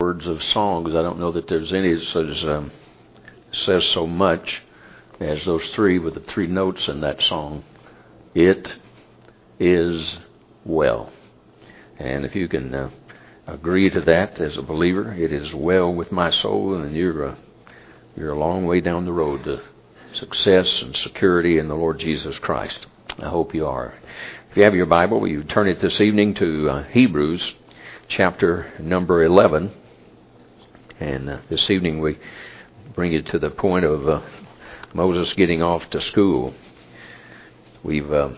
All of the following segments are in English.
words of songs. I don't know that there's any that says, um, says so much as those three with the three notes in that song. It is well. And if you can uh, agree to that as a believer, it is well with my soul, and you're a, you're a long way down the road to success and security in the Lord Jesus Christ. I hope you are. If you have your Bible, will you turn it this evening to uh, Hebrews chapter number 11. And uh, this evening we bring it to the point of uh, Moses getting off to school. We've, uh,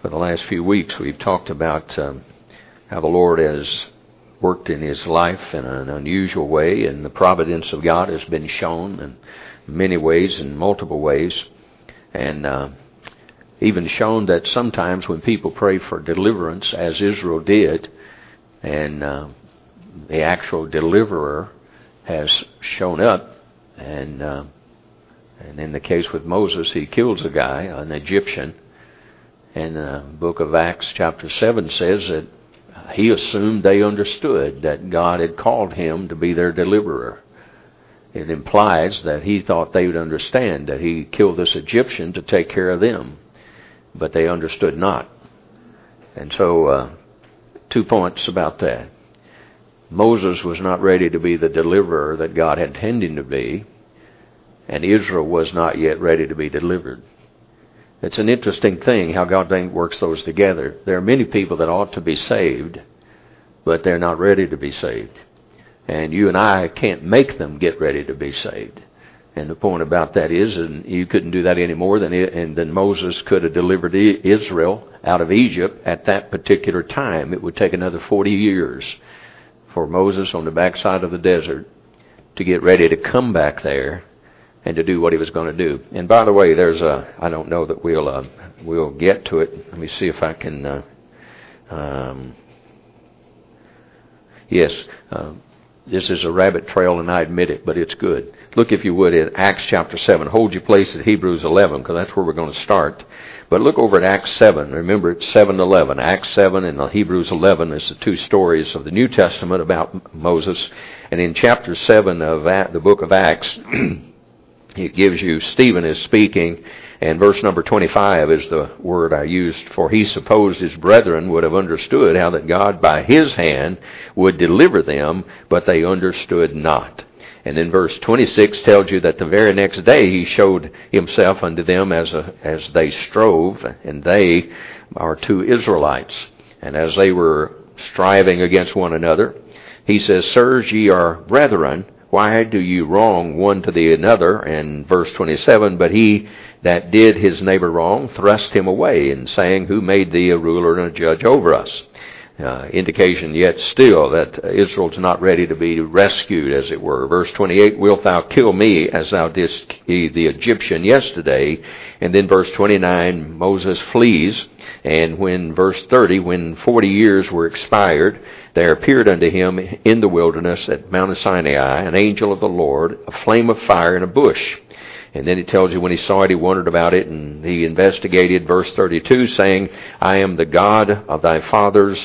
for the last few weeks, we've talked about um, how the Lord has worked in his life in an unusual way, and the providence of God has been shown in many ways, in multiple ways. And uh, even shown that sometimes when people pray for deliverance, as Israel did, and uh, the actual deliverer has shown up, and uh, and in the case with Moses, he kills a guy, an Egyptian. And the book of Acts, chapter seven, says that he assumed they understood that God had called him to be their deliverer. It implies that he thought they would understand that he killed this Egyptian to take care of them but they understood not. And so, uh, two points about that. Moses was not ready to be the deliverer that God had intended him to be, and Israel was not yet ready to be delivered. It's an interesting thing how God works those together. There are many people that ought to be saved, but they're not ready to be saved. And you and I can't make them get ready to be saved. And the point about that is, and you couldn't do that any more than and than Moses could have delivered Israel out of Egypt at that particular time. It would take another 40 years for Moses on the backside of the desert to get ready to come back there and to do what he was going to do. And by the way, there's a I don't know that we'll uh, we'll get to it. Let me see if I can. Uh, um, yes, uh, this is a rabbit trail, and I admit it, but it's good. Look, if you would, at Acts chapter 7. Hold your place at Hebrews 11, because that's where we're going to start. But look over at Acts 7. Remember, it's 7 11. Acts 7 and the Hebrews 11 is the two stories of the New Testament about Moses. And in chapter 7 of the book of Acts, it gives you Stephen is speaking and verse number 25 is the word I used, for he supposed his brethren would have understood how that God by his hand would deliver them, but they understood not. And then verse 26 tells you that the very next day he showed himself unto them as, a, as they strove, and they are two Israelites. And as they were striving against one another, he says, Sirs, ye are brethren, why do you wrong one to the another? And verse 27, but he that did his neighbor wrong thrust him away, and saying, Who made thee a ruler and a judge over us? Uh, indication yet still that Israel's not ready to be rescued, as it were. Verse 28, Wilt thou kill me as thou didst the Egyptian yesterday? And then verse 29, Moses flees. And when, verse 30, when 40 years were expired, there appeared unto him in the wilderness at Mount Sinai an angel of the Lord, a flame of fire in a bush. And then it tells you when he saw it, he wondered about it, and he investigated verse 32, saying, I am the God of thy fathers,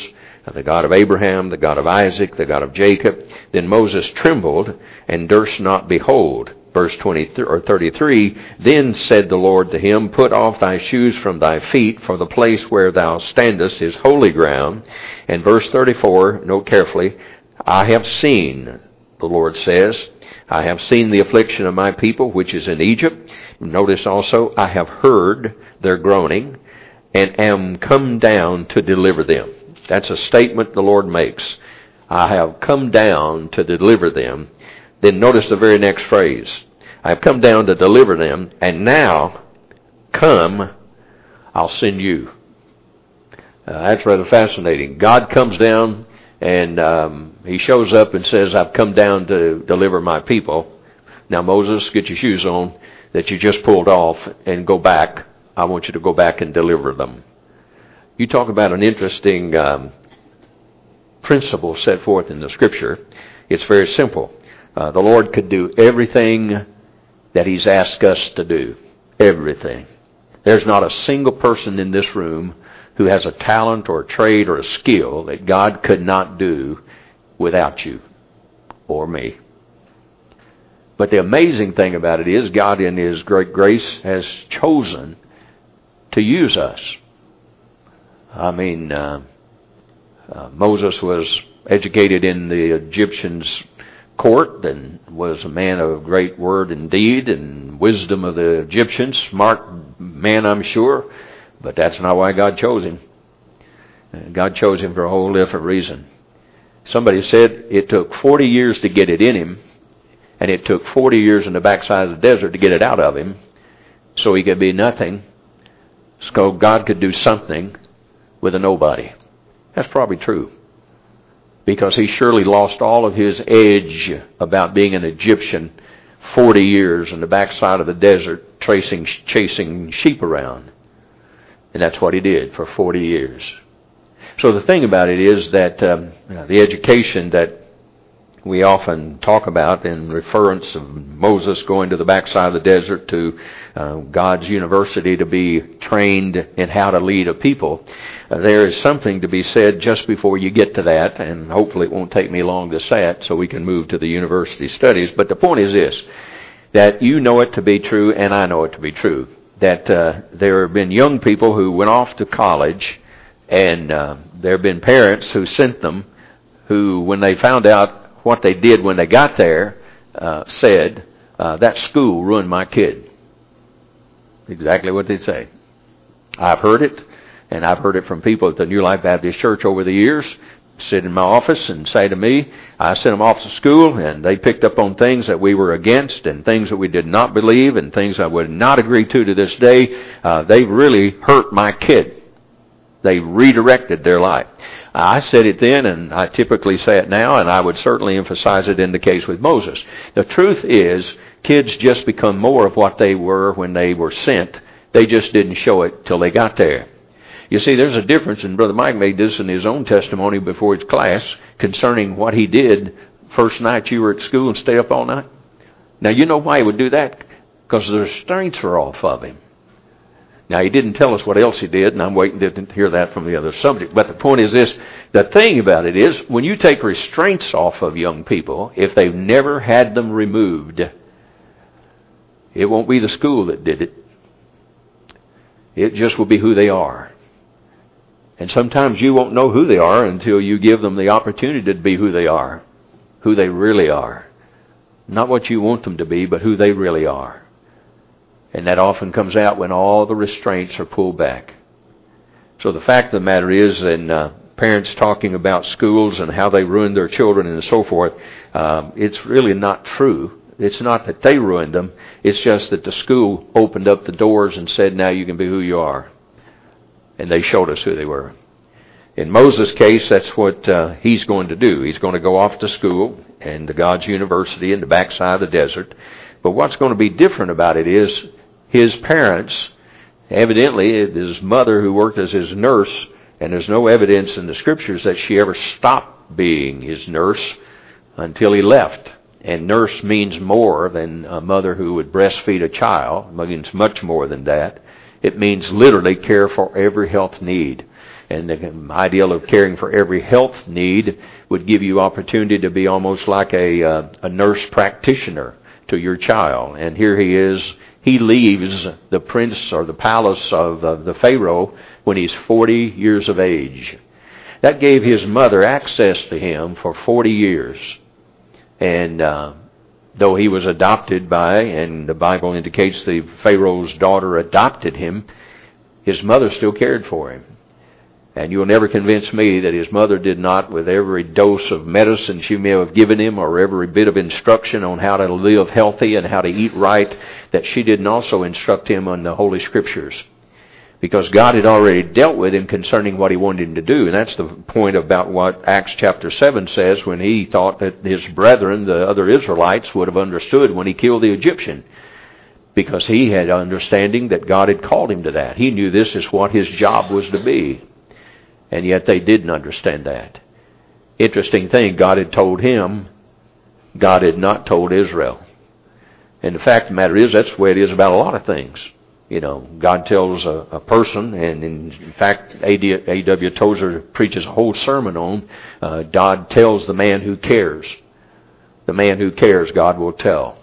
the God of Abraham, the God of Isaac, the God of Jacob. Then Moses trembled and durst not behold. Verse 23 or 33, Then said the Lord to him, Put off thy shoes from thy feet, for the place where thou standest is holy ground. And verse 34, note carefully, I have seen, the Lord says, I have seen the affliction of my people which is in Egypt. Notice also, I have heard their groaning and am come down to deliver them. That's a statement the Lord makes. I have come down to deliver them. Then notice the very next phrase. I have come down to deliver them, and now come, I'll send you. Uh, that's rather fascinating. God comes down and um, he shows up and says, I've come down to deliver my people. Now, Moses, get your shoes on that you just pulled off and go back. I want you to go back and deliver them. You talk about an interesting um, principle set forth in the scripture. It's very simple. Uh, the Lord could do everything that He's asked us to do. Everything. There's not a single person in this room who has a talent or a trade or a skill that God could not do without you. or me. But the amazing thing about it is God in His great grace has chosen to use us. I mean, uh, uh, Moses was educated in the Egyptians' court and was a man of great word and deed and wisdom of the Egyptians. Smart man, I'm sure, but that's not why God chose him. God chose him for a whole different reason. Somebody said it took 40 years to get it in him, and it took 40 years in the backside of the desert to get it out of him, so he could be nothing, so God could do something with a nobody. That's probably true. Because he surely lost all of his edge about being an Egyptian 40 years in the backside of the desert tracing, chasing sheep around. And that's what he did for 40 years. So the thing about it is that um, the education that we often talk about in reference of Moses going to the backside of the desert to uh, God's university to be trained in how to lead a people. Uh, there is something to be said just before you get to that, and hopefully it won't take me long to say it so we can move to the university studies. But the point is this, that you know it to be true and I know it to be true. That uh, there have been young people who went off to college and uh, there have been parents who sent them who, when they found out what they did when they got there uh, said, uh, that school ruined my kid. Exactly what they say. I've heard it, and I've heard it from people at the New Life Baptist Church over the years. Sit in my office and say to me, I sent them off to school, and they picked up on things that we were against, and things that we did not believe, and things I would not agree to to this day. Uh, they really hurt my kid. They redirected their life. I said it then, and I typically say it now, and I would certainly emphasize it in the case with Moses. The truth is, kids just become more of what they were when they were sent. They just didn't show it till they got there. You see, there's a difference, and Brother Mike made this in his own testimony before his class concerning what he did first night you were at school and stayed up all night. Now, you know why he would do that? Because the restraints are off of him. Now, he didn't tell us what else he did, and I'm waiting to hear that from the other subject. But the point is this the thing about it is, when you take restraints off of young people, if they've never had them removed, it won't be the school that did it. It just will be who they are. And sometimes you won't know who they are until you give them the opportunity to be who they are, who they really are. Not what you want them to be, but who they really are. And that often comes out when all the restraints are pulled back. So the fact of the matter is, and uh, parents talking about schools and how they ruined their children and so forth, um, it's really not true. It's not that they ruined them. It's just that the school opened up the doors and said, now you can be who you are. And they showed us who they were. In Moses' case, that's what uh, he's going to do. He's going to go off to school and to God's university in the backside of the desert. But what's going to be different about it is his parents, evidently his mother who worked as his nurse, and there's no evidence in the scriptures that she ever stopped being his nurse until he left. And nurse means more than a mother who would breastfeed a child. It means much more than that. It means literally care for every health need. And the ideal of caring for every health need would give you opportunity to be almost like a, uh, a nurse practitioner to your child. And here he is he leaves the prince or the palace of, of the Pharaoh when he's 40 years of age. That gave his mother access to him for 40 years. And uh, though he was adopted by, and the Bible indicates the Pharaoh's daughter adopted him, his mother still cared for him. And you'll never convince me that his mother did not, with every dose of medicine she may have given him, or every bit of instruction on how to live healthy and how to eat right, that she didn't also instruct him on the Holy Scriptures. Because God had already dealt with him concerning what he wanted him to do. And that's the point about what Acts chapter 7 says when he thought that his brethren, the other Israelites, would have understood when he killed the Egyptian because he had understanding that God had called him to that. He knew this is what his job was to be. And yet they didn't understand that. Interesting thing, God had told him, God had not told Israel. And the fact of the matter is, that's the way it is about a lot of things. You know, God tells a, a person, and in, fact, A.W. Tozer preaches a whole sermon on uh, God tells the man who cares. The man who cares, God will tell.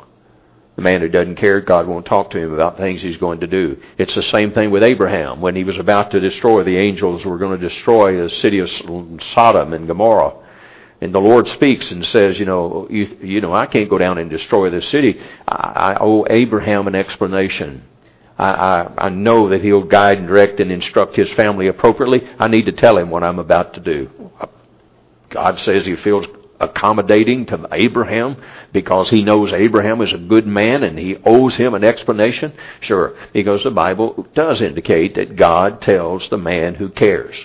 The man who doesn't care, God won't talk to him about things he's going to do. It's the same thing with Abraham. When he was about to destroy, the angels were going to destroy the city of Sodom and Gomorrah. And the Lord speaks and says, you know, you, you know, I can't go down and destroy the city. I, I owe Abraham an explanation. I, I, I know that he'll guide and direct and instruct his family appropriately. I need to tell him what I'm about to do. God says he feels accommodating to Abraham because he knows Abraham is a good man and he owes him an explanation? Sure, because the Bible does indicate that God tells the man who cares.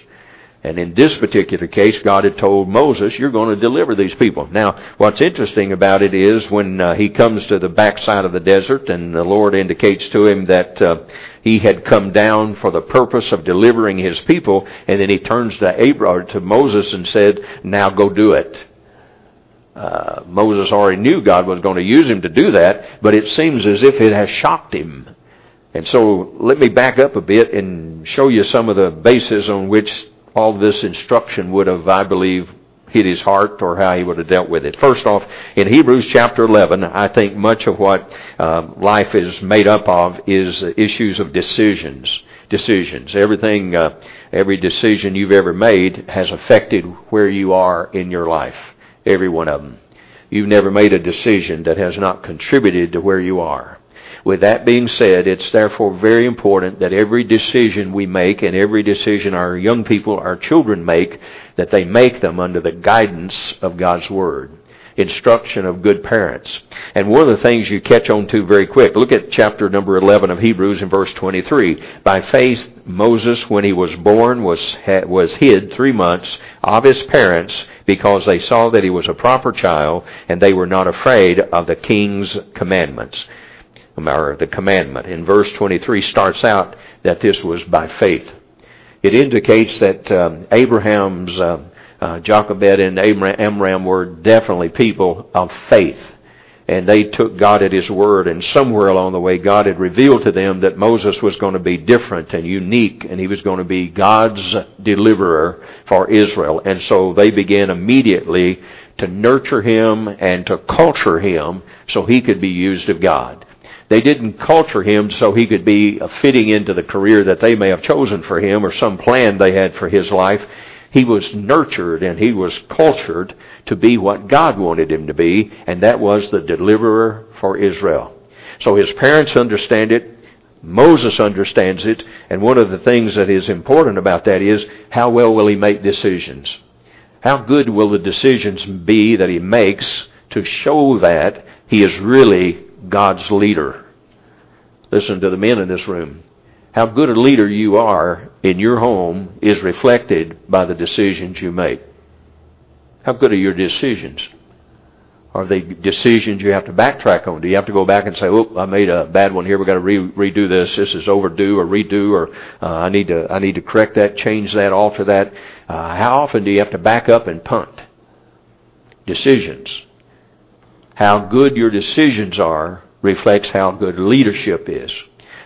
And in this particular case, God had told Moses, you're going to deliver these people. Now, what's interesting about it is when uh, he comes to the backside of the desert and the Lord indicates to him that uh, he had come down for the purpose of delivering his people, and then he turns to Abraham, to Moses and said, now go do it. Uh, Moses already knew God was going to use him to do that, but it seems as if it has shocked him. And so let me back up a bit and show you some of the bases on which all this instruction would have, I believe, hit his heart or how he would have dealt with it. First off, in Hebrews chapter 11, I think much of what uh, life is made up of is issues of decisions. Decisions. Everything, uh, every decision you've ever made has affected where you are in your life. Every one of them. You've never made a decision that has not contributed to where you are. With that being said, it's therefore very important that every decision we make and every decision our young people, our children make, that they make them under the guidance of God's Word. Instruction of good parents. And one of the things you catch on to very quick, look at chapter number 11 of Hebrews in verse 23. By faith, Moses, when he was born, was, was hid three months of his parents because they saw that he was a proper child and they were not afraid of the king's commandments or the commandment. In verse 23 starts out that this was by faith. It indicates that um, Abraham's, uh, uh, Jochebed and Amram were definitely people of faith. And they took God at His word, and somewhere along the way, God had revealed to them that Moses was going to be different and unique, and he was going to be God's deliverer for Israel. And so they began immediately to nurture him and to culture him so he could be used of God. They didn't culture him so he could be fitting into the career that they may have chosen for him or some plan they had for his life. He was nurtured and he was cultured to be what God wanted him to be, and that was the deliverer for Israel. So his parents understand it. Moses understands it. And one of the things that is important about that is how well will he make decisions? How good will the decisions be that he makes to show that he is really God's leader. Listen to the men in this room. How good a leader you are in your home is reflected by the decisions you make. How good are your decisions? Are they decisions you have to backtrack on? Do you have to go back and say, "Oh, I made a bad one here. We've got to re- redo this. This is overdue, or redo, or uh, I need to I need to correct that, change that, alter that." Uh, how often do you have to back up and punt? Decisions. How good your decisions are reflects how good leadership is.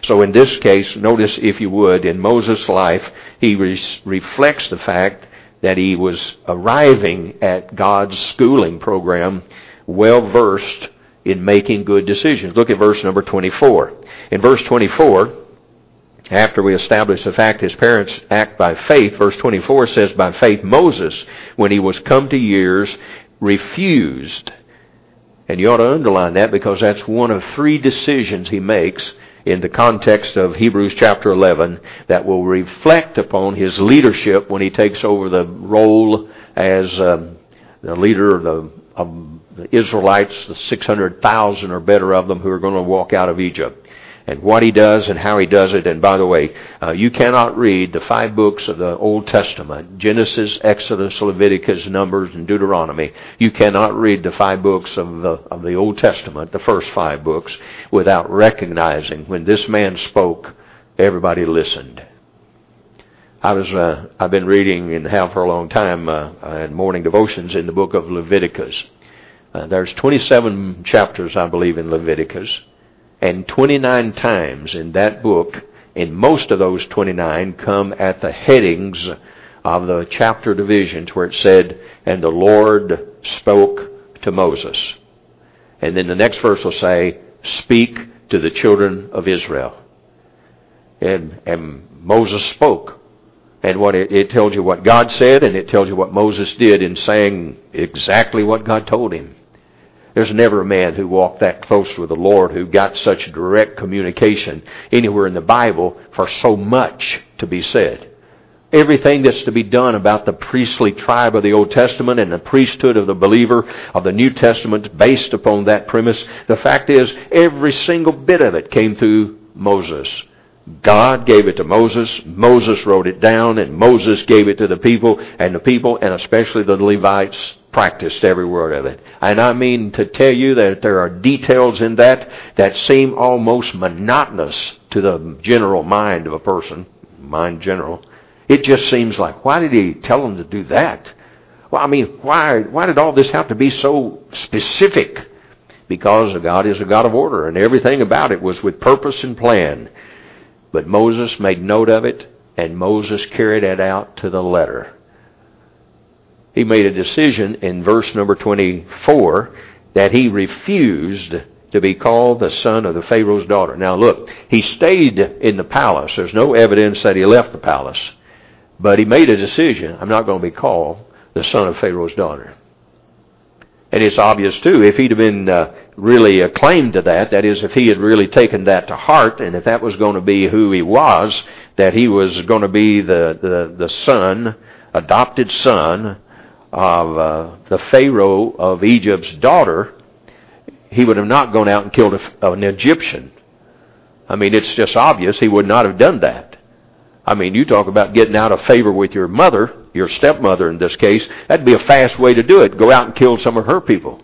So in this case, notice if you would, in Moses' life, he re- reflects the fact that he was arriving at God's schooling program well versed in making good decisions. Look at verse number 24. In verse 24, after we establish the fact his parents act by faith, verse 24 says, By faith Moses, when he was come to years, refused and you ought to underline that because that's one of three decisions he makes in the context of Hebrews chapter 11 that will reflect upon his leadership when he takes over the role as um, the leader of the, of the Israelites, the 600,000 or better of them who are going to walk out of Egypt and what he does and how he does it. And by the way, uh, you cannot read the five books of the Old Testament Genesis, Exodus, Leviticus, Numbers, and Deuteronomy. You cannot read the five books of the, of the Old Testament, the first five books, without recognizing when this man spoke, everybody listened. I was uh, I've been reading and have for a long time uh, in morning devotions in the book of Leviticus. Uh, there's 27 chapters, I believe, in Leviticus. And 29 times in that book, and most of those 29 come at the headings of the chapter divisions where it said, And the Lord spoke to Moses. And then the next verse will say, Speak to the children of Israel. And, and Moses spoke. And what it, it tells you what God said, and it tells you what Moses did in saying exactly what God told him. There's never a man who walked that close with the Lord who got such direct communication anywhere in the Bible for so much to be said. Everything that's to be done about the priestly tribe of the Old Testament and the priesthood of the believer of the New Testament based upon that premise. The fact is, every single bit of it came through Moses. God gave it to Moses. Moses wrote it down, and Moses gave it to the people, and the people, and especially the Levites, practiced every word of it. And I mean to tell you that there are details in that that seem almost monotonous to the general mind of a person, mind general. It just seems like, why did he tell them to do that? Well, I mean, why, why did all this have to be so specific? Because God is a God of order, and everything about it was with purpose and plan. But Moses made note of it, and Moses carried it out to the letter. He made a decision in verse number 24 that he refused to be called the son of the Pharaoh's daughter. Now look, he stayed in the palace. There's no evidence that he left the palace. But he made a decision. I'm not going to be called the son of Pharaoh's daughter. And it's obvious too, if he'd have been uh, really acclaimed to that, that is, if he had really taken that to heart, and if that was going to be who he was, that he was going to be the, the, the son, adopted son of uh, the Pharaoh of Egypt's daughter, he would have not gone out and killed a, an Egyptian. I mean, it's just obvious he would not have done that. I mean, you talk about getting out of favor with your mother your stepmother in this case, that'd be a fast way to do it. Go out and kill some of her people.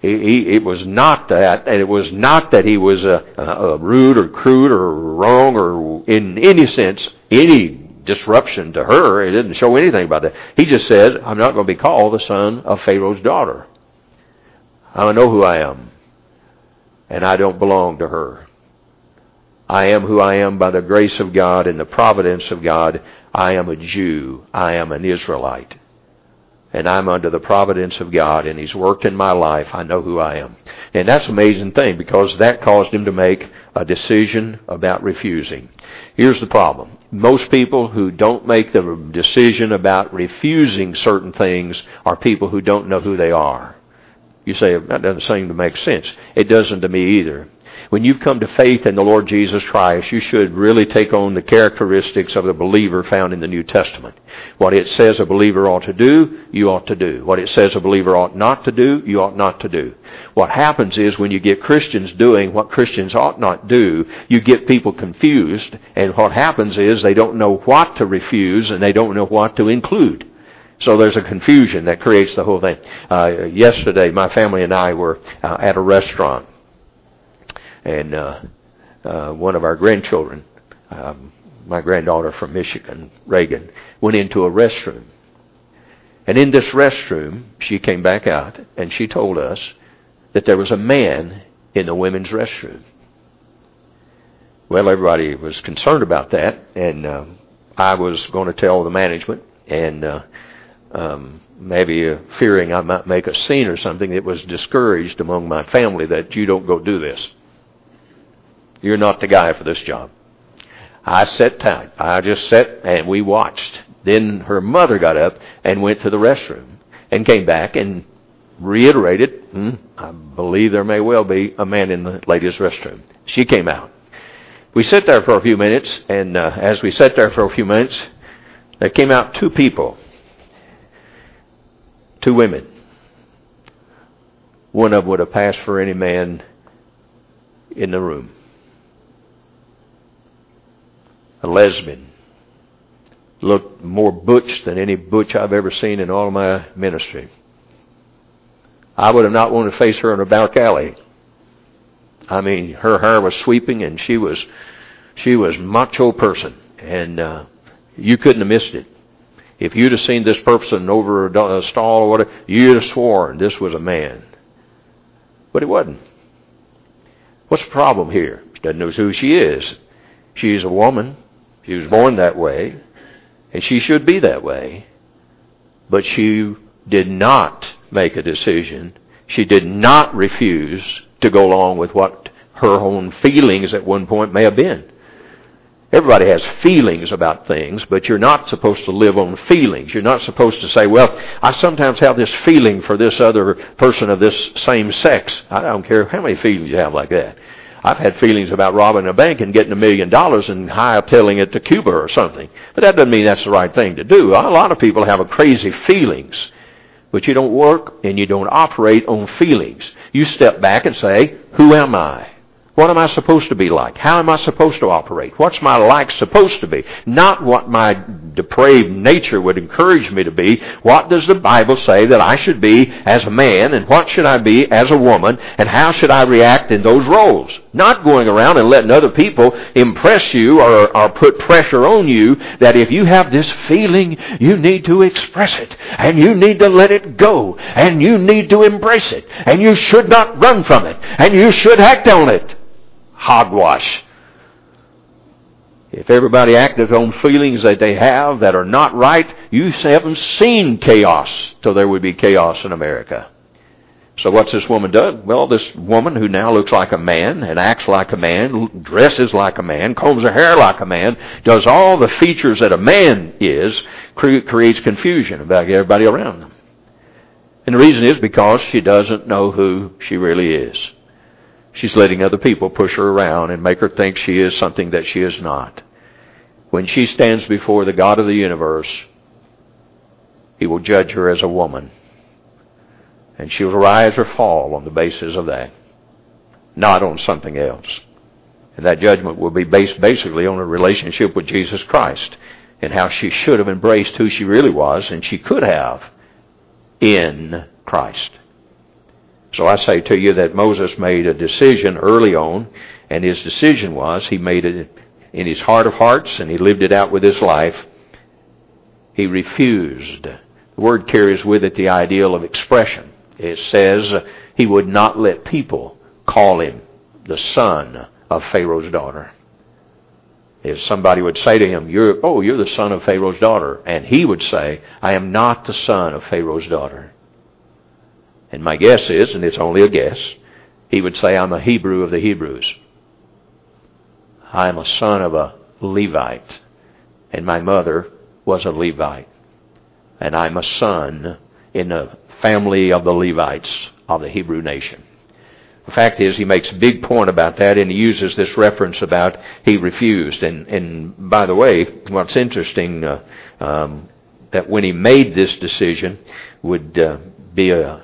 He, he, it was not that, and it was not that he was a, a rude or crude or wrong or in any sense any disruption to her. It didn't show anything about that. He just said, "I'm not going to be called the son of Pharaoh's daughter. I know who I am, and I don't belong to her." I am who I am by the grace of God and the providence of God. I am a Jew. I am an Israelite. And I'm under the providence of God, and He's worked in my life. I know who I am. And that's an amazing thing because that caused him to make a decision about refusing. Here's the problem. Most people who don't make the decision about refusing certain things are people who don't know who they are. You say, that doesn't seem to make sense. It doesn't to me either. When you've come to faith in the Lord Jesus Christ, you should really take on the characteristics of the believer found in the New Testament. What it says a believer ought to do, you ought to do. What it says a believer ought not to do, you ought not to do. What happens is when you get Christians doing what Christians ought not do, you get people confused, and what happens is they don't know what to refuse and they don't know what to include. So there's a confusion that creates the whole thing. Uh, yesterday, my family and I were uh, at a restaurant and uh, uh, one of our grandchildren, um, my granddaughter from Michigan, Reagan, went into a restroom. And in this restroom, she came back out and she told us that there was a man in the women's restroom. Well, everybody was concerned about that, and uh, I was going to tell the management, and uh, um, maybe uh, fearing I might make a scene or something, it was discouraged among my family that you don't go do this. You're not the guy for this job. I sat tight. I just sat and we watched. Then her mother got up and went to the restroom and came back and reiterated, hmm, I believe there may well be a man in the ladies' restroom. She came out. We sat there for a few minutes, and uh, as we sat there for a few minutes, there came out two people, two women. One of them would have passed for any man in the room. A lesbian. Looked more butch than any butch I've ever seen in all my ministry. I would have not wanted to face her in a back alley. I mean, her hair was sweeping, and she was she was macho person, and uh, you couldn't have missed it. If you'd have seen this person over a stall or whatever, you'd have sworn this was a man. But it wasn't. What's the problem here? She doesn't know who she is. She's a woman. She was born that way, and she should be that way. But she did not make a decision She did not refuse to go along with what her own feelings at one point may have been. Everybody has feelings about things, but you're not supposed to live on feelings. You're not supposed to say, well, I sometimes have this feeling for this other person of this same sex. I don't care how many feelings you have like that. I've had feelings about robbing a bank and getting a million dollars and hightailing it to Cuba or something. But that doesn't mean that's the right thing to do. A lot of people have crazy feelings. But you don't work and you don't operate on feelings. You step back and say, who am I? What am I supposed to be like? How am I supposed to operate? What's my life supposed to be? Not what my depraved nature would encourage me to be. What does the Bible say that I should be as a man and what should I be as a woman and how should I react in those roles? Not going around and letting other people impress you or, or put pressure on you that if you have this feeling, you need to express it and you need to let it go and you need to embrace it and you should not run from it and you should act on it hogwash. If everybody acted on feelings that they have that are not right, you haven't seen chaos till there would be chaos in America. So what's this woman done? Well, this woman who now looks like a man and acts like a man, dresses like a man, combs her hair like a man, does all the features that a man is, creates confusion about everybody around them. And the reason is because she doesn't know who she really is. She's letting other people push her around and make her think she is something that she is not. When she stands before the God of the universe, He will judge her as a woman. And she will rise or fall on the basis of that, not on something else. And that judgment will be based basically on her relationship with Jesus Christ and how she should have embraced who she really was and she could have in Christ. So I say to you that Moses made a decision early on, and his decision was he made it in his heart of hearts, and he lived it out with his life. He refused. The word carries with it the ideal of expression. It says he would not let people call him the son of Pharaoh's daughter. If somebody would say to him, you're, oh, you're the son of Pharaoh's daughter, and he would say, I am not the son of Pharaoh's daughter. And my guess is, and it's only a guess, he would say, I'm a Hebrew of the Hebrews. I am a son of a Levite. And my mother was a Levite. And I'm a son in the family of the Levites of the Hebrew nation. The fact is, he makes a big point about that, and he uses this reference about he refused. And, and by the way, what's interesting, uh, um, that when he made this decision, would uh, be a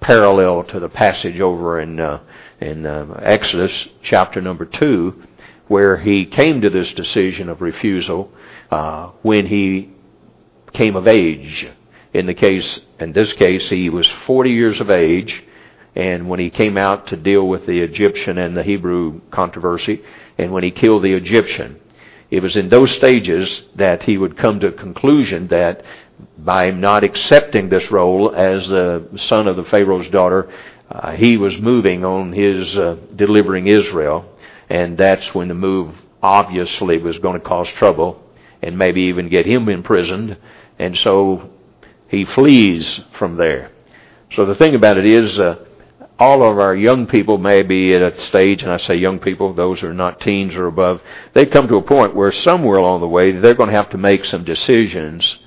parallel to the passage over in uh, in uh, Exodus chapter number two, where he came to this decision of refusal uh, when he came of age. In the case, in this case, he was 40 years of age, and when he came out to deal with the Egyptian and the Hebrew controversy, and when he killed the Egyptian, it was in those stages that he would come to a conclusion that by not accepting this role as the son of the Pharaoh's daughter, uh, he was moving on his uh, delivering Israel, and that's when the move obviously was going to cause trouble and maybe even get him imprisoned, and so he flees from there. So the thing about it is, uh, all of our young people may be at a stage, and I say young people, those who are not teens or above, they come to a point where somewhere along the way they're going to have to make some decisions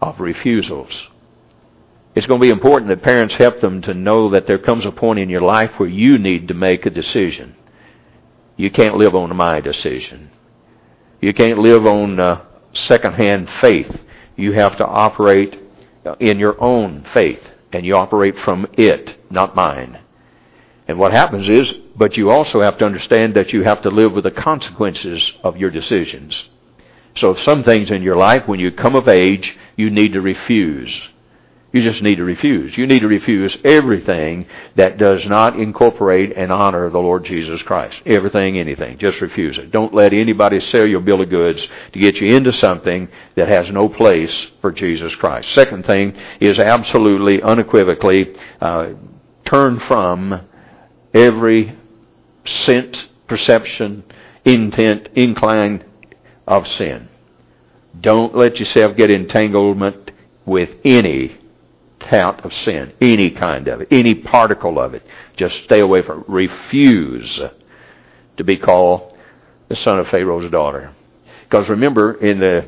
of refusals. It's going to be important that parents help them to know that there comes a point in your life where you need to make a decision. You can't live on my decision. You can't live on uh, secondhand faith. You have to operate in your own faith, and you operate from it, not mine. And what happens is, but you also have to understand that you have to live with the consequences of your decisions. So some things in your life, when you come of age, you need to refuse. You just need to refuse. You need to refuse everything that does not incorporate and honor the Lord Jesus Christ. Everything, anything. Just refuse it. Don't let anybody sell your bill of goods to get you into something that has no place for Jesus Christ. Second thing is absolutely, unequivocally, uh, turn from every sense, perception, intent, incline of sin. Don't let yourself get entanglement with any count of sin, any kind of it, any particle of it. Just stay away from it. Refuse to be called the son of Pharaoh's daughter. Because remember, in the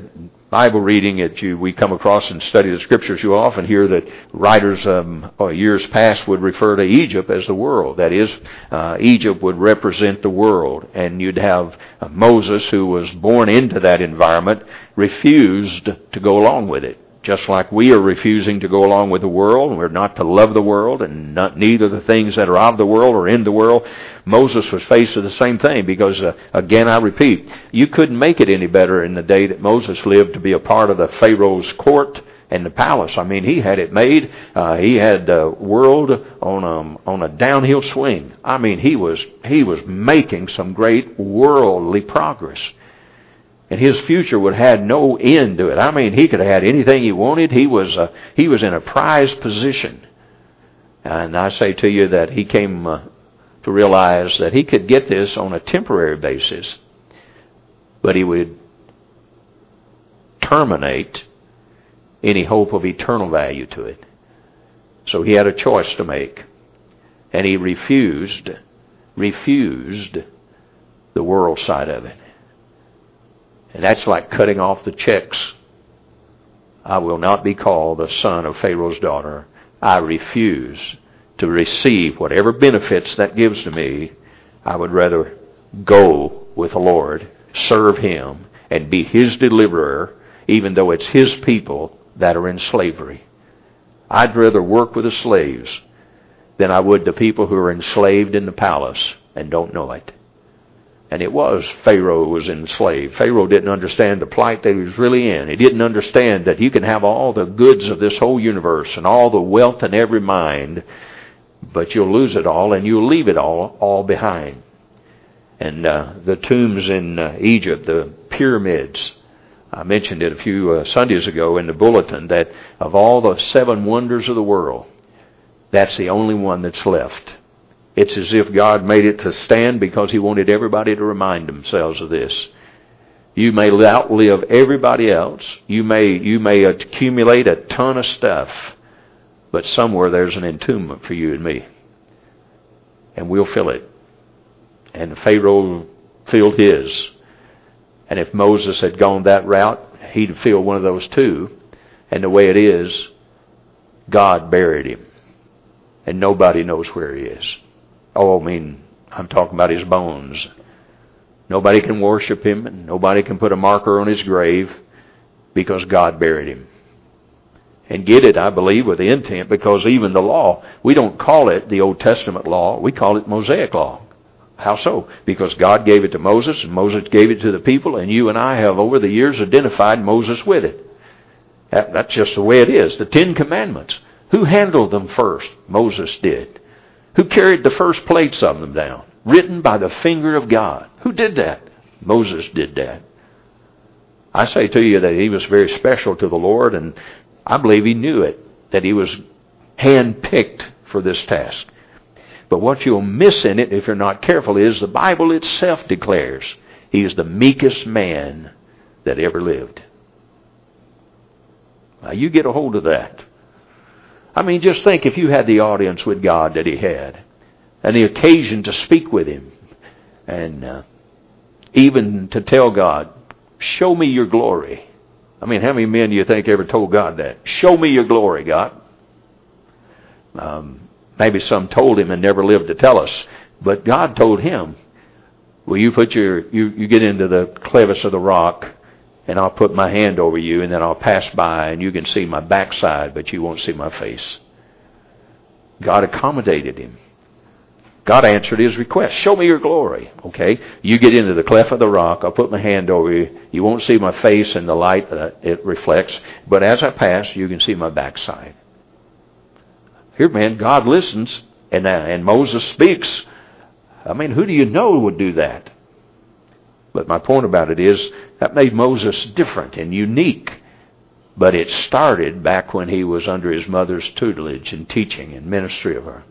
Bible reading that you we come across and study the scriptures, you often hear that writers um, uh, years past would refer to Egypt as the world. That is, uh, Egypt would represent the world, and you'd have uh, Moses, who was born into that environment, refused to go along with it just like we are refusing to go along with the world, we're not to love the world, and not neither the things that are of the world or in the world. Moses was faced with the same thing because, uh, again, I repeat, you couldn't make it any better in the day that Moses lived to be a part of the Pharaoh's court and the palace. I mean, he had it made. Uh, he had the world on a on a downhill swing. I mean, he was he was making some great worldly progress and his future would have had no end to it. I mean, he could have had anything he wanted. He was uh, he was in a prized position, and I say to you that he came uh, to realize that he could get this on a temporary basis, but he would terminate any hope of eternal value to it. So he had a choice to make, and he refused refused the world side of it. And that's like cutting off the checks. I will not be called the son of Pharaoh's daughter. I refuse to receive whatever benefits that gives to me. I would rather go with the Lord, serve Him, and be His deliverer, even though it's His people that are in slavery. I'd rather work with the slaves than I would the people who are enslaved in the palace and don't know it. And it was Pharaoh was enslaved. Pharaoh didn't understand the plight that he was really in. He didn't understand that you can have all the goods of this whole universe and all the wealth in every mind, but you'll lose it all and you'll leave it all all behind. And uh, the tombs in uh, Egypt, the pyramids, I mentioned it a few uh, Sundays ago in the bulletin that of all the seven wonders of the world, that's the only one that's left. It's as if God made it to stand because He wanted everybody to remind themselves of this. You may outlive everybody else. You may, you may accumulate a ton of stuff, but somewhere there's an entombment for you and me. And we'll fill it. And Pharaoh filled his. And if Moses had gone that route, he'd fill one of those too. And the way it is, God buried him. And nobody knows where he is. Oh, I mean, I'm talking about his bones. Nobody can worship him, and nobody can put a marker on his grave because God buried him. And get it, I believe, with the intent because even the law, we don't call it the Old Testament law, we call it Mosaic law. How so? Because God gave it to Moses, and Moses gave it to the people, and you and I have over the years identified Moses with it. that's just the way it is. The Ten Commandments. Who handled them first? Moses did. Who carried the first plates of them down? Written by the finger of God. Who did that? Moses did that. I say to you that he was very special to the Lord, and I believe he knew it, that he was handpicked for this task. But what you'll miss in it, if you're not careful, is the Bible itself declares he is the meekest man that ever lived. Now, you get a hold of that. I mean, just think if you had the audience with God that he had, and the occasion to speak with him, and uh, even to tell God, Show me your glory. I mean, how many men do you think ever told God that? Show me your glory, God. Um, maybe some told him and never lived to tell us, but God told him, "Will you put your you, you get into the clevis of the rock and I'll put my hand over you, and then I'll pass by, and you can see my backside, but you won't see my face. God accommodated him. God answered his request. Show me your glory. Okay? You get into the cleft of the rock. I'll put my hand over you. You won't see my face in the light that it reflects. But as I pass, you can see my backside. Here, man, God listens, and, uh, and Moses speaks. I mean, who do you know would do that? But my point about it is that made Moses different and unique. But it started back when he was under his mother's tutelage and teaching and ministry of her.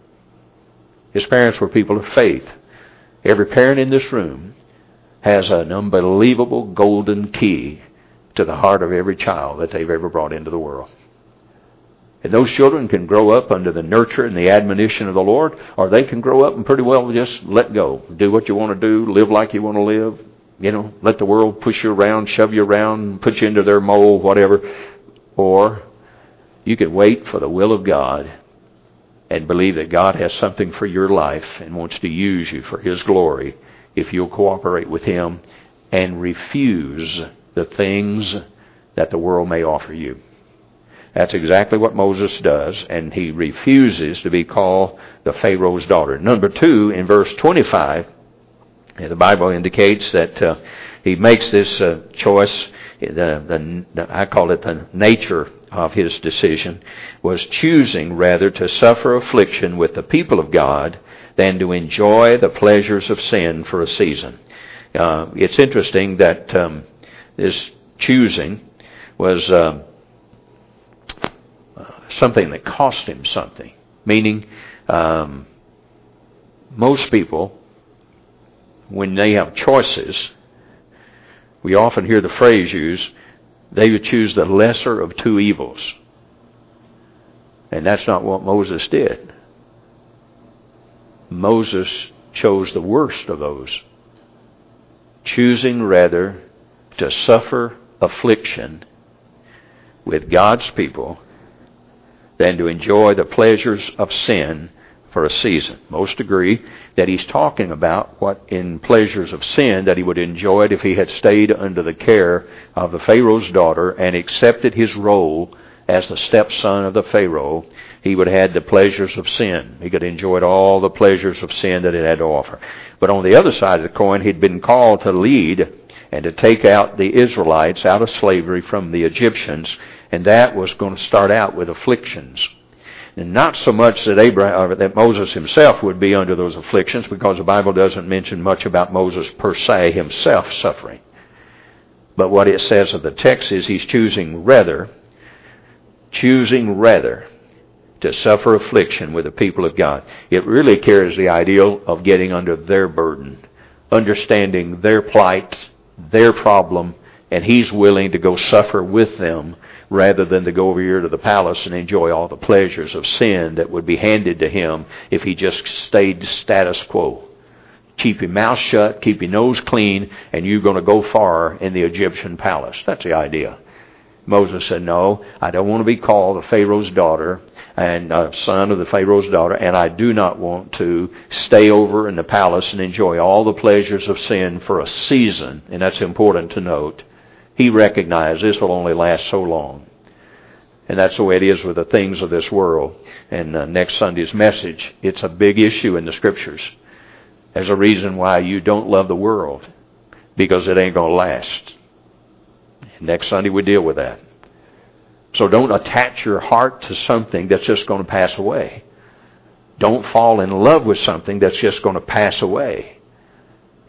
His parents were people of faith. Every parent in this room has an unbelievable golden key to the heart of every child that they've ever brought into the world. And those children can grow up under the nurture and the admonition of the Lord, or they can grow up and pretty well just let go. Do what you want to do, live like you want to live. You know, let the world push you around, shove you around, put you into their mold, whatever. Or you can wait for the will of God and believe that God has something for your life and wants to use you for His glory if you'll cooperate with Him and refuse the things that the world may offer you. That's exactly what Moses does, and he refuses to be called the Pharaoh's daughter. Number two, in verse 25, the Bible indicates that uh, he makes this uh, choice. The, the, the, I call it the nature of his decision was choosing rather to suffer affliction with the people of God than to enjoy the pleasures of sin for a season. Uh, it's interesting that um, this choosing was. Um, something that cost him something. Meaning, um, most people, when they have choices, we often hear the phrase used, they would choose the lesser of two evils. And that's not what Moses did. Moses chose the worst of those, choosing rather to suffer affliction with God's people than to enjoy the pleasures of sin for a season. Most agree that he's talking about what in pleasures of sin that he would enjoy it if he had stayed under the care of the Pharaoh's daughter and accepted his role as the stepson of the Pharaoh. He would have had the pleasures of sin. He could have enjoyed all the pleasures of sin that it had to offer. But on the other side of the coin, he'd been called to lead and to take out the Israelites out of slavery from the Egyptians and that was going to start out with afflictions. And not so much that Abraham, that Moses himself would be under those afflictions, because the Bible doesn't mention much about Moses per se himself suffering. But what it says of the text is he's choosing rather, choosing rather to suffer affliction with the people of God. It really carries the ideal of getting under their burden, understanding their plight, their problem, and he's willing to go suffer with them rather than to go over here to the palace and enjoy all the pleasures of sin that would be handed to him if he just stayed status quo. Keep your mouth shut, keep your nose clean, and you're going to go far in the Egyptian palace. That's the idea. Moses said, No, I don't want to be called the Pharaoh's daughter and uh, son of the Pharaoh's daughter, and I do not want to stay over in the palace and enjoy all the pleasures of sin for a season. And that's important to note he recognized this will only last so long. And that's the way it is with the things of this world. And uh, next Sunday's message, it's a big issue in the scriptures as a reason why you don't love the world because it ain't going to last. Next Sunday we deal with that. So don't attach your heart to something that's just going to pass away. Don't fall in love with something that's just going to pass away.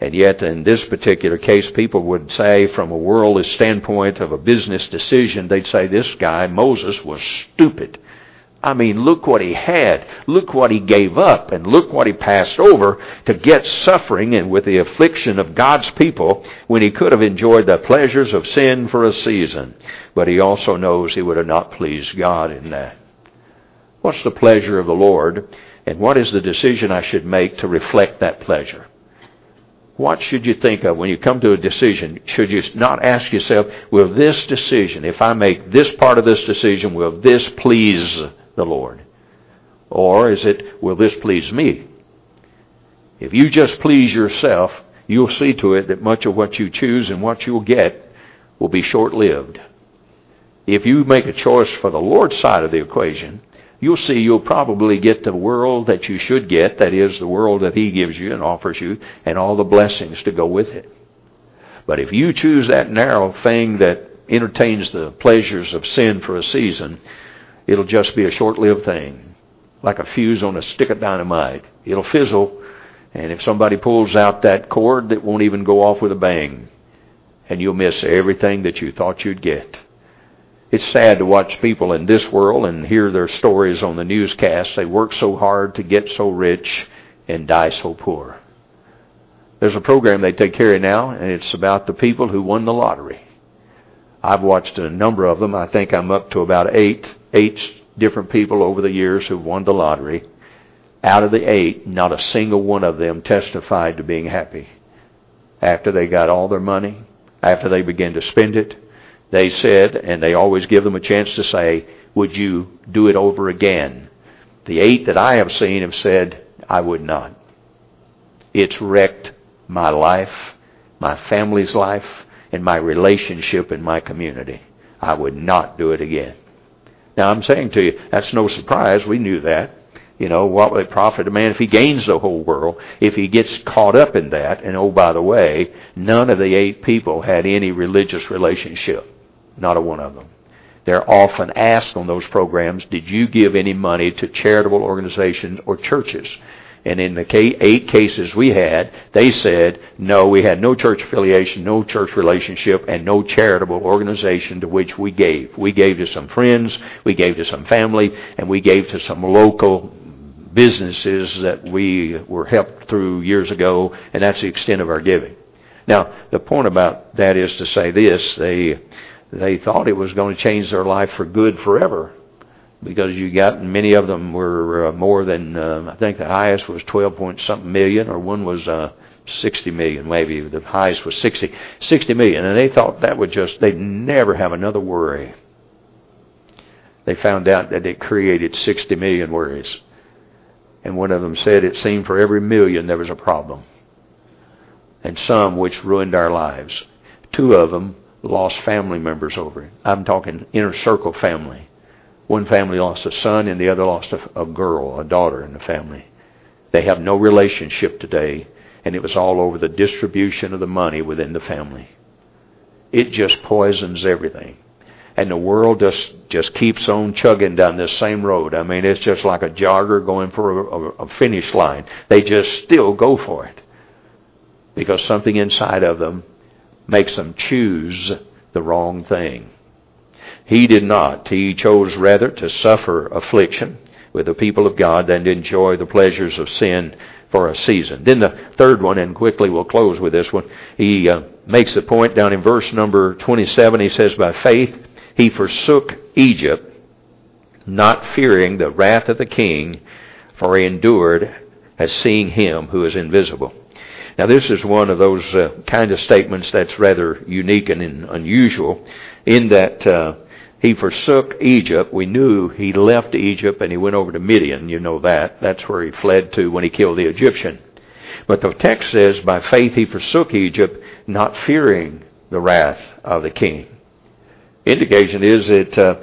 And yet, in this particular case, people would say, from a worldly standpoint of a business decision, they'd say this guy, Moses, was stupid. I mean, look what he had. Look what he gave up. And look what he passed over to get suffering and with the affliction of God's people when he could have enjoyed the pleasures of sin for a season. But he also knows he would have not pleased God in that. What's the pleasure of the Lord? And what is the decision I should make to reflect that pleasure? What should you think of when you come to a decision? Should you not ask yourself, will this decision, if I make this part of this decision, will this please the Lord? Or is it, will this please me? If you just please yourself, you'll see to it that much of what you choose and what you'll get will be short lived. If you make a choice for the Lord's side of the equation, you'll see you'll probably get the world that you should get, that is, the world that He gives you and offers you, and all the blessings to go with it. But if you choose that narrow thing that entertains the pleasures of sin for a season, it'll just be a short lived thing, like a fuse on a stick of dynamite. It'll fizzle, and if somebody pulls out that cord, it won't even go off with a bang. And you'll miss everything that you thought you'd get. It's sad to watch people in this world and hear their stories on the newscast. They work so hard to get so rich and die so poor. There's a program they take care of now, and it's about the people who won the lottery. I've watched a number of them. I think I'm up to about eight, eight different people over the years who've won the lottery. Out of the eight, not a single one of them testified to being happy. After they got all their money, after they began to spend it, they said, and they always give them a chance to say, would you do it over again? The eight that I have seen have said, I would not. It's wrecked my life, my family's life, and my relationship in my community. I would not do it again. Now I'm saying to you, that's no surprise. We knew that. You know, what would it profit a man if he gains the whole world, if he gets caught up in that? And oh, by the way, none of the eight people had any religious relationship. Not a one of them. They're often asked on those programs, did you give any money to charitable organizations or churches? And in the eight cases we had, they said, no, we had no church affiliation, no church relationship, and no charitable organization to which we gave. We gave to some friends, we gave to some family, and we gave to some local businesses that we were helped through years ago, and that's the extent of our giving. Now, the point about that is to say this, they, they thought it was going to change their life for good forever because you got many of them were uh, more than uh, I think the highest was 12 point something million, or one was uh, 60 million, maybe the highest was 60, 60 million, and they thought that would just they'd never have another worry. They found out that it created 60 million worries, and one of them said it seemed for every million there was a problem, and some which ruined our lives. Two of them lost family members over it. I'm talking inner circle family one family lost a son and the other lost a, a girl, a daughter in the family. They have no relationship today, and it was all over the distribution of the money within the family. It just poisons everything. And the world just, just keeps on chugging down this same road. I mean, it's just like a jogger going for a, a, a finish line. They just still go for it. Because something inside of them makes them choose the wrong thing. He did not. He chose rather to suffer affliction with the people of God than to enjoy the pleasures of sin for a season. Then the third one, and quickly we'll close with this one, he uh, makes the point down in verse number 27. He says, By faith he forsook Egypt, not fearing the wrath of the king, for he endured as seeing him who is invisible. Now, this is one of those uh, kind of statements that's rather unique and unusual in that uh, he forsook Egypt. We knew he left Egypt and he went over to Midian. You know that. That's where he fled to when he killed the Egyptian. But the text says, by faith he forsook Egypt, not fearing the wrath of the king. Indication is that uh,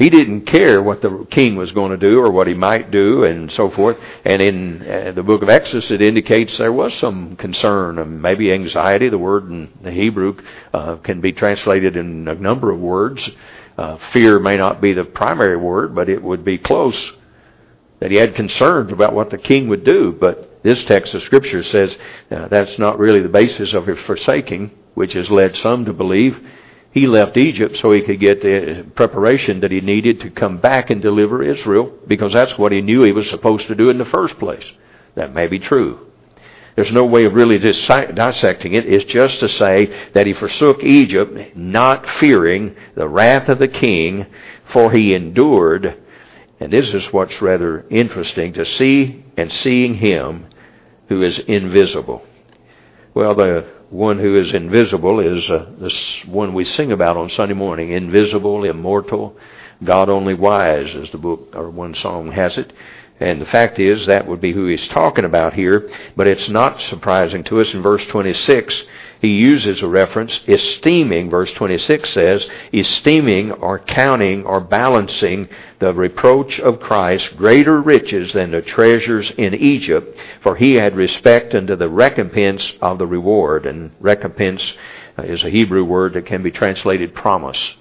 he didn't care what the king was going to do or what he might do and so forth. And in uh, the book of Exodus, it indicates there was some concern and maybe anxiety. The word in the Hebrew uh, can be translated in a number of words. Uh, fear may not be the primary word, but it would be close. That he had concerns about what the king would do, but this text of Scripture says uh, that's not really the basis of his forsaking, which has led some to believe he left Egypt so he could get the preparation that he needed to come back and deliver Israel, because that's what he knew he was supposed to do in the first place. That may be true. There's no way of really dissecting it. It's just to say that he forsook Egypt, not fearing the wrath of the king, for he endured. And this is what's rather interesting to see and seeing him who is invisible. Well, the one who is invisible is uh, this one we sing about on Sunday morning invisible, immortal, God only wise, as the book or one song has it. And the fact is, that would be who he's talking about here. But it's not surprising to us in verse 26. He uses a reference, esteeming, verse 26 says, esteeming or counting or balancing the reproach of Christ greater riches than the treasures in Egypt, for he had respect unto the recompense of the reward. And recompense uh, is a Hebrew word that can be translated promise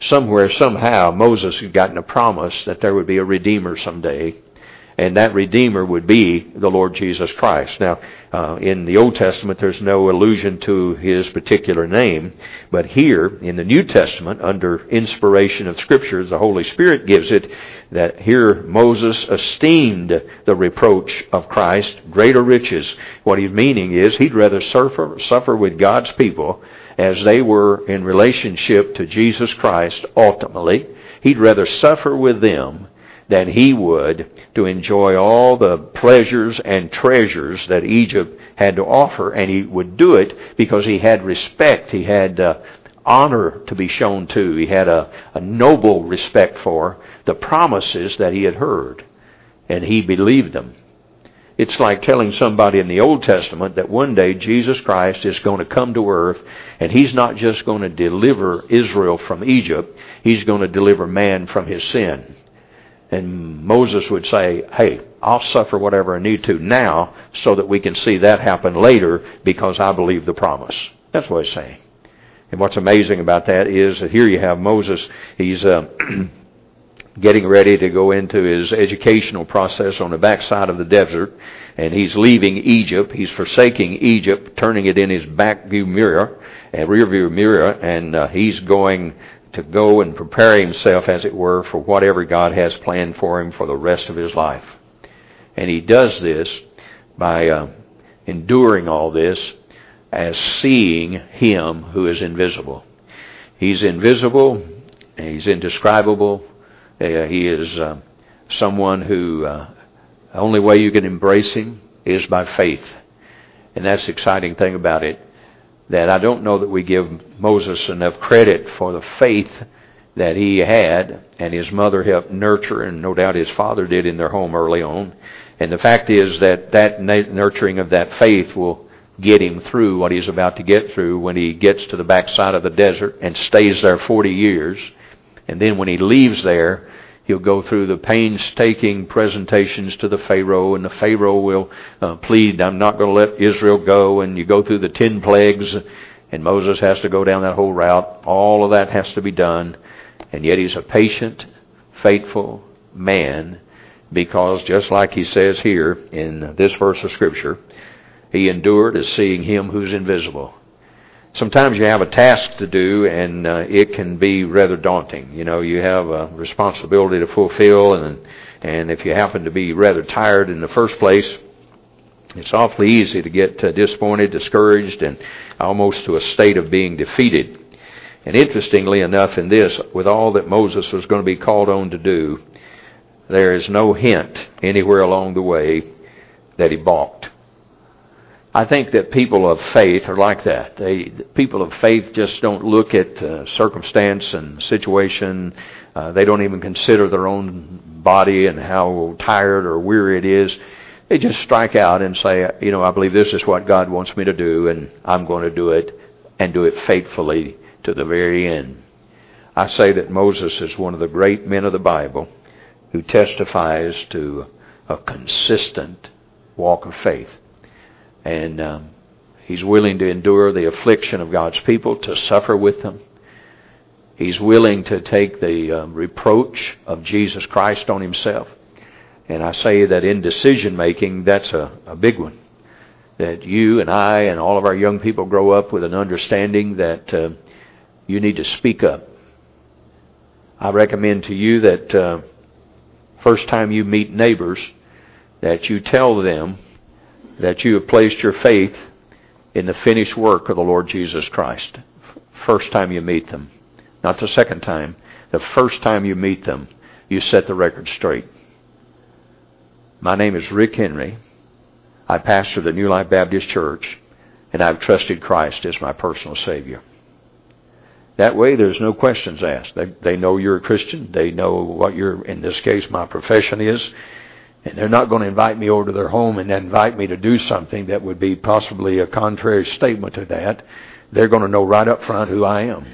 somewhere, somehow, Moses had gotten a promise that there would be a Redeemer someday and that Redeemer would be the Lord Jesus Christ. Now, uh, in the Old Testament, there's no allusion to his particular name, but here in the New Testament, under inspiration of Scripture, the Holy Spirit gives it that here Moses esteemed the reproach of Christ greater riches. What he's meaning is he'd rather suffer, suffer with God's people as they were in relationship to Jesus Christ ultimately. He'd rather suffer with them than he would to enjoy all the pleasures and treasures that Egypt had to offer, and he would do it because he had respect, he had uh, honor to be shown to, he had a, a noble respect for the promises that he had heard, and he believed them. It's like telling somebody in the Old Testament that one day Jesus Christ is going to come to earth and he's not just going to deliver Israel from Egypt, he's going to deliver man from his sin. And Moses would say, hey, I'll suffer whatever I need to now so that we can see that happen later because I believe the promise. That's what he's saying. And what's amazing about that is that here you have Moses, he's uh, getting ready to go into his educational process on the backside of the desert, and he's leaving Egypt. He's forsaking Egypt, turning it in his back view mirror, and rear view mirror, and uh, he's going to go and prepare himself, as it were, for whatever God has planned for him for the rest of his life. And he does this by uh, enduring all this as seeing him who is invisible. He's invisible, he's indescribable, uh, he is uh, someone who uh, the only way you can embrace him is by faith. And that's the exciting thing about it. That I don't know that we give Moses enough credit for the faith that he had and his mother helped nurture and no doubt his father did in their home early on. And the fact is that that nurturing of that faith will get him through what he's about to get through when he gets to the backside of the desert and stays there 40 years and then when he leaves there, he'll go through the painstaking presentations to the Pharaoh, and the Pharaoh will uh, plead, I'm not going to let Israel go, and you go through the ten plagues, and Moses has to go down that whole route. All of that has to be done, and yet he's a patient, faithful man, because just like he says here in this verse of Scripture, he endured as seeing him who's invisible sometimes you have a task to do and uh, it can be rather daunting. You know, you have a responsibility to fulfill and and if you happen to be rather tired in the first place, it's awfully easy to get uh, disappointed, discouraged and almost to a state of being defeated. And interestingly enough in this, with all that Moses was going to be called on to do, there is no hint anywhere along the way that he balked. I think that people of faith are like that. They, people of faith just don't look at uh, circumstance and situation. Uh, they don't even consider their own body and how tired or weary it is. They just strike out and say, you know, I believe this is what God wants me to do, and I'm going to do it, and do it faithfully to the very end. I say that Moses is one of the great men of the Bible who testifies to a consistent walk of faith. And um, he's willing to endure the affliction of God's people, to suffer with them. He's willing to take the um, reproach of Jesus Christ on himself. And I say that in decision making, that's a, a big one. That you and I and all of our young people grow up with an understanding that uh, you need to speak up. I recommend to you that uh, first time you meet neighbors, that you tell them that you have placed your faith in the finished work of the Lord Jesus Christ. First time you meet them. Not the second time. The first time you meet them, you set the record straight. My name is Rick Henry. I pastor the New Life Baptist Church, and I've trusted Christ as my personal Savior. That way, there's no questions asked. They, they know you're a Christian. They know what your, in this case, my profession is. And they're not going to invite me over to their home and invite me to do something that would be possibly a contrary statement to that. They're going to know right up front who I am.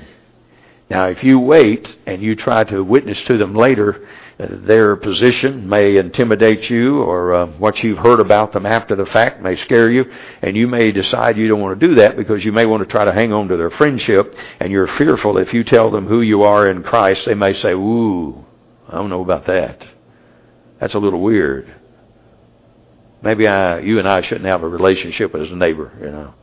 Now, if you wait and you try to witness to them later, uh, their position may intimidate you, or uh, what you've heard about them after the fact may scare you, and you may decide you don't want to do that because you may want to try to hang on to their friendship, and you're fearful if you tell them who you are in Christ, they may say, "Ooh, I don't know about that." That's a little weird. Maybe I, you and I shouldn't have a relationship as a neighbor, you know.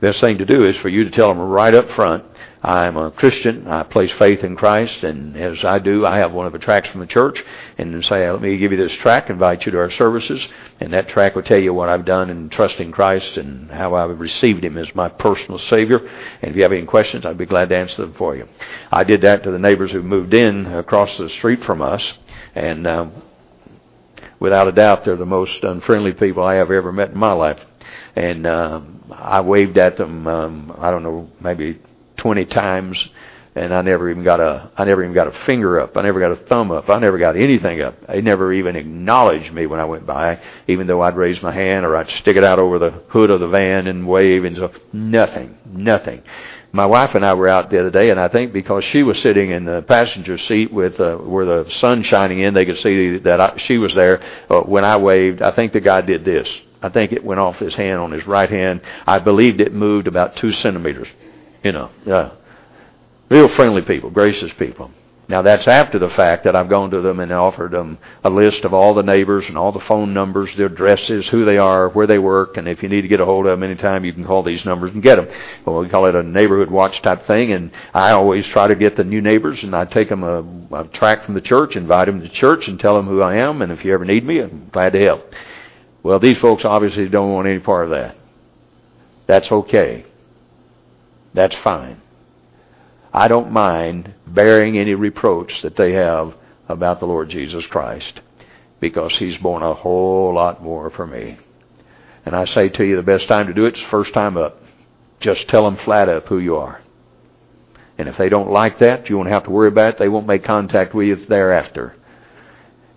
Best thing to do is for you to tell them right up front, I'm a Christian. I place faith in Christ, and as I do, I have one of the tracts from the church, and say, "Let me give you this tract, invite you to our services." And that tract will tell you what I've done in trusting Christ and how I've received Him as my personal Savior. And if you have any questions, I'd be glad to answer them for you. I did that to the neighbors who moved in across the street from us, And um, without a doubt, they're the most unfriendly people I have ever met in my life. And um, I waved at them, um, I don't know, maybe 20 times and I never even got a I never even got a finger up. I never got a thumb up. I never got anything up. They never even acknowledged me when I went by, even though I'd raise my hand or I'd stick it out over the hood of the van and wave and so nothing, nothing. My wife and I were out the other day, and I think because she was sitting in the passenger seat with uh, where the sun shining in, they could see that I, she was there. Uh, when I waved, I think the guy did this. I think it went off his hand on his right hand. I believed it moved about two centimeters. You know, uh, Real friendly people, gracious people. Now that's after the fact that I've gone to them and offered them a list of all the neighbors and all the phone numbers, their addresses, who they are, where they work, and if you need to get a hold of them anytime, you can call these numbers and get them. Well, we call it a neighborhood watch type thing, and I always try to get the new neighbors, and I take them a, a tract from the church, invite them to church, and tell them who I am, and if you ever need me, I'm glad to help. Well, these folks obviously don't want any part of that. That's okay. That's fine. I don't mind bearing any reproach that they have about the Lord Jesus Christ because He's borne a whole lot more for me. And I say to you, the best time to do it is the first time up. Just tell them flat up who you are. And if they don't like that, you won't have to worry about it. They won't make contact with you thereafter.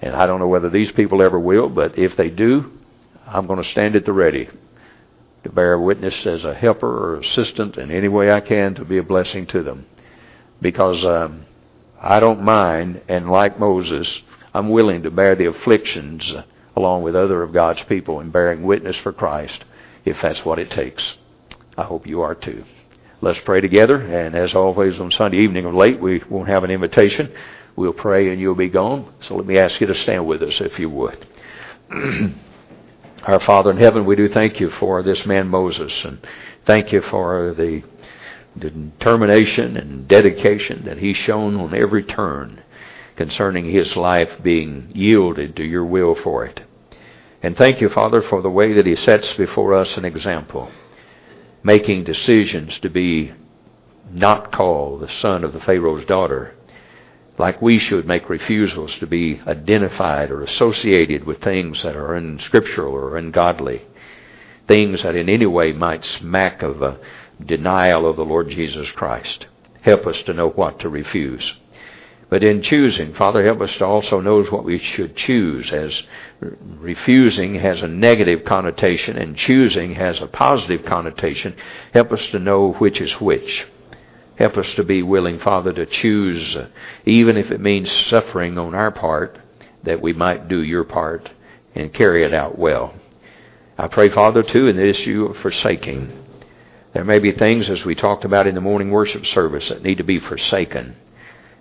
And I don't know whether these people ever will, but if they do, I'm going to stand at the ready to bear witness as a helper or assistant in any way I can to be a blessing to them because um, I don't mind, and like Moses, I'm willing to bear the afflictions along with other of God's people in bearing witness for Christ if that's what it takes. I hope you are too. Let's pray together, and as always on Sunday evening of late, we won't have an invitation. We'll pray and you'll be gone. So let me ask you to stand with us if you would. Our Father in heaven, we do thank you for this man Moses, and thank you for the determination and dedication that he's shown on every turn concerning his life being yielded to your will for it. And thank you, Father, for the way that he sets before us an example, making decisions to be not called the son of the Pharaoh's daughter, like we should make refusals to be identified or associated with things that are unscriptural or ungodly, things that in any way might smack of a denial of the Lord Jesus Christ. Help us to know what to refuse. But in choosing, Father, help us to also know what we should choose, as refusing has a negative connotation and choosing has a positive connotation. Help us to know which is which. Help us to be willing, Father, to choose, even if it means suffering on our part, that we might do your part and carry it out well. I pray, Father, too, in the issue of forsaking. There may be things, as we talked about in the morning worship service, that need to be forsaken.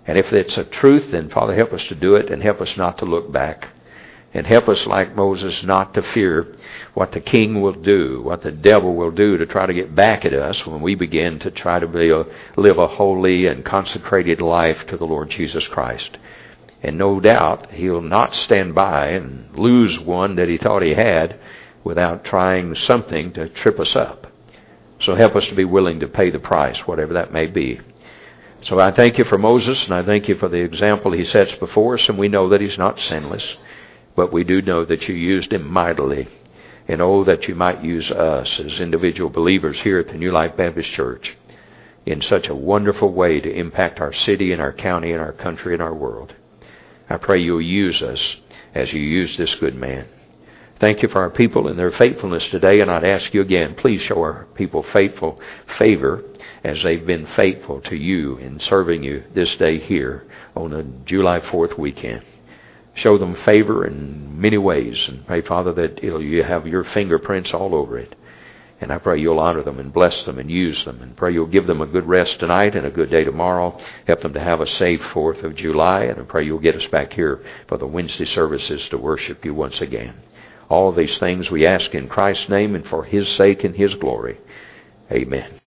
And if it's a truth, then Father, help us to do it and help us not to look back. And help us, like Moses, not to fear what the king will do, what the devil will do to try to get back at us when we begin to try to a, live a holy and consecrated life to the Lord Jesus Christ. And no doubt he'll not stand by and lose one that he thought he had without trying something to trip us up. So help us to be willing to pay the price, whatever that may be. So I thank you for Moses, and I thank you for the example he sets before us, and we know that he's not sinless, but we do know that you used him mightily. And oh, that you might use us as individual believers here at the New Life Baptist Church in such a wonderful way to impact our city and our county and our country and our world. I pray you'll use us as you use this good man. Thank you for our people and their faithfulness today, and I'd ask you again, please show our people faithful favor as they've been faithful to you in serving you this day here on the July 4th weekend. Show them favor in many ways, and pray, Father, that you have your fingerprints all over it. And I pray you'll honor them and bless them and use them. And pray you'll give them a good rest tonight and a good day tomorrow. Help them to have a safe 4th of July. And I pray you'll get us back here for the Wednesday services to worship you once again. All these things we ask in Christ's name and for His sake and His glory. Amen.